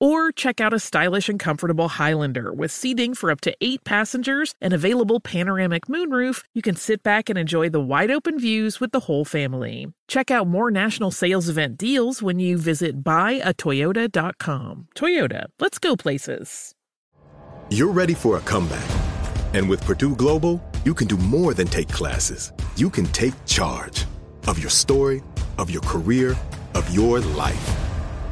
Or check out a stylish and comfortable Highlander with seating for up to eight passengers and available panoramic moonroof. You can sit back and enjoy the wide open views with the whole family. Check out more national sales event deals when you visit buyatoyota.com. Toyota, let's go places. You're ready for a comeback. And with Purdue Global, you can do more than take classes. You can take charge of your story, of your career, of your life.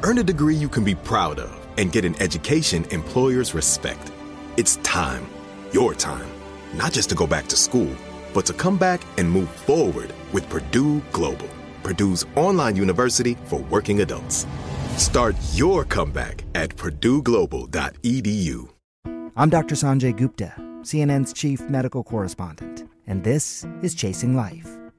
Earn a degree you can be proud of and get an education employers respect. It's time, your time, not just to go back to school, but to come back and move forward with Purdue Global, Purdue's online university for working adults. Start your comeback at purdueglobal.edu. I'm Dr. Sanjay Gupta, CNN's chief medical correspondent, and this is Chasing Life.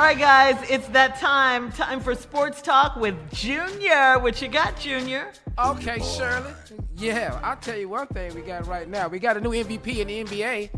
All right, guys, it's that time. Time for sports talk with Junior. What you got, Junior? Okay, Shirley. Yeah, I'll tell you one thing we got right now. We got a new MVP in the NBA.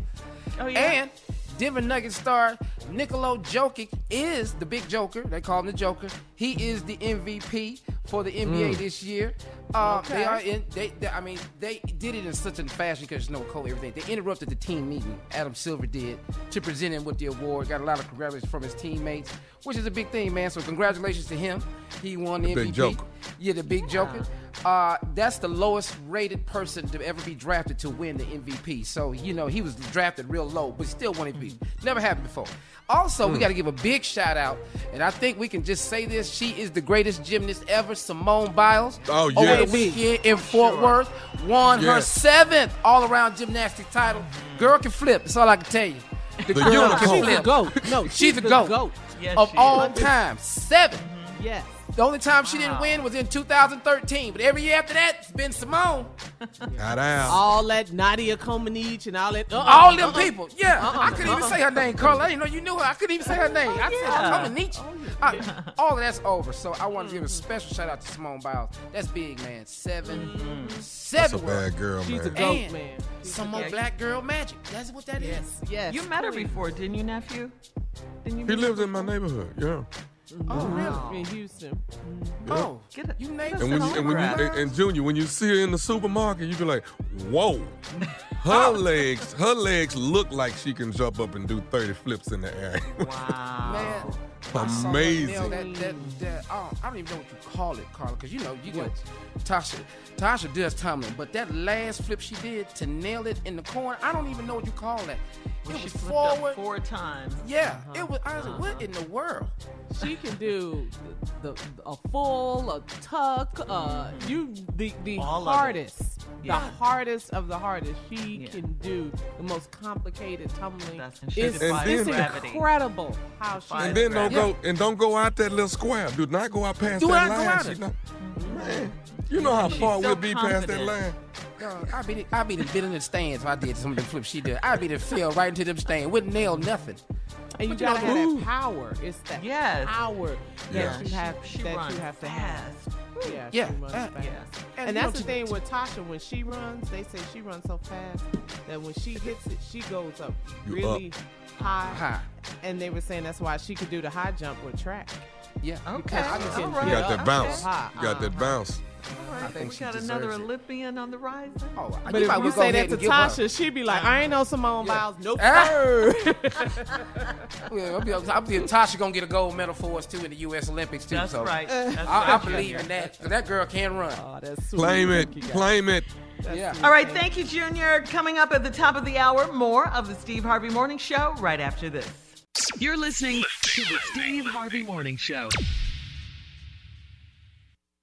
Oh, yeah? And Denver Nuggets star Nikola Jokic is the big joker. They call him the Joker. He is the MVP for the NBA Mm. this year. Uh, They are in. They, they- I mean, they did it in such a fashion because there's no code. Everything. They interrupted the team meeting. Adam Silver did to present him with the award. Got a lot of congratulations from his teammates, which is a big thing, man. So congratulations to him. He won the, The MVP. big joker. Yeah, the big joker. Uh, that's the lowest rated person to ever be drafted to win the MVP. So, you know, he was drafted real low, but still won MVP. Never happened before. Also, we Mm. got to give a big shout out, and I think we can just say this. She is the greatest gymnast ever, Simone Biles. Oh, Over yes. the weekend in Fort Worth, won her seventh all around gymnastic title. Girl can flip. That's all I can tell you. The, The girl unicorn. can She's flip. the GOAT. No, she's she's, the the GOAT, GOAT. Yes, of all is. time. 7 Yes. The only time she didn't win was in 2013, but every year after that, it's been Simone. Got out. All that Nadia Comaneci and all that. uh-uh, All them uh-uh. people. Yeah, Uh-uh, I couldn't even say her name, Carla. You know, you knew her. I couldn't even say her name. I yeah. said Comaneci. Uh, all of that's over. So I want to give a special shout out to Simone Biles. That's big, man. 7 That's Seven. a bad girl, She's man. a goat, And man. Some more black girl magic. That's what that is. Yes, yes. You met her before, didn't you, nephew? Didn't you He meet lives in my neighborhood. Yeah. Mm-hmm. Oh, really? In Houston. Oh, Get it. you named And when you, and when you and, and Junior, when you see her in the supermarket, you be like, "Whoa!" Her legs, her legs look like she can jump up and do thirty flips in the air. Wow. Man, I saw her Amazing. nail That, that, that, oh, I don't even know what you call it, Carla, because you know you got Tasha. Tasha does tumbling, but that last flip she did to nail it in the corner, I don't even know what you call that. Well, it she was flipped forward. up four times. Yeah, uh-huh. it was. I was like, what uh-huh. in the world? She can do the, the a full, a tuck, uh, mm-hmm. you the the All hardest, Yeah. the hardest of the hardest. She Yeah. can do the most complicated tumbling. That's- and It's, defies it's gravity. incredible how she. Defies and then don't Yeah. go and don't go out that little square. Do not go out past Do that not go line. out not- man, you know how She's far so we'll be past that line. Girl, I be I be the bit in the stands if I did some of the flips she did. I'd be the fell right into them stands, wouldn't nail nothing. And you you gotta know, have ooh. that power. It's that Yes. power that Yeah. you have She- she that runs you have to fast. have. Yeah, Yeah, she runs uh, fast. yeah. And, And that's you the know, thing with Tasha. When she runs, they say she runs so fast that when she hits it, she goes up You really high. High. And they were saying that's why she could do the high jump with track. Yeah. Okay. Because she can all right. You got that bounce. up high. You got that Uh-huh. bounce. All right, think we she got another it. Olympian on the rise. Oh, But if probably you say that to and give. Tasha, she'd be like, I ain't no Simone Yeah. Biles. Nope, Ah. sir. Yeah, I'm, I'm, I'm thinking Tasha gonna get a gold medal for us too in the U.S. Olympics too. That's so right. That's I, I believe in that. 'cause that girl can run. oh, that's sweet. Claim it. Thank. Claim it. yeah. All right, thank you, Junior. Coming up at the top of the hour, more of the Steve Harvey Morning Show right after this. You're listening to the Steve Harvey Morning Show.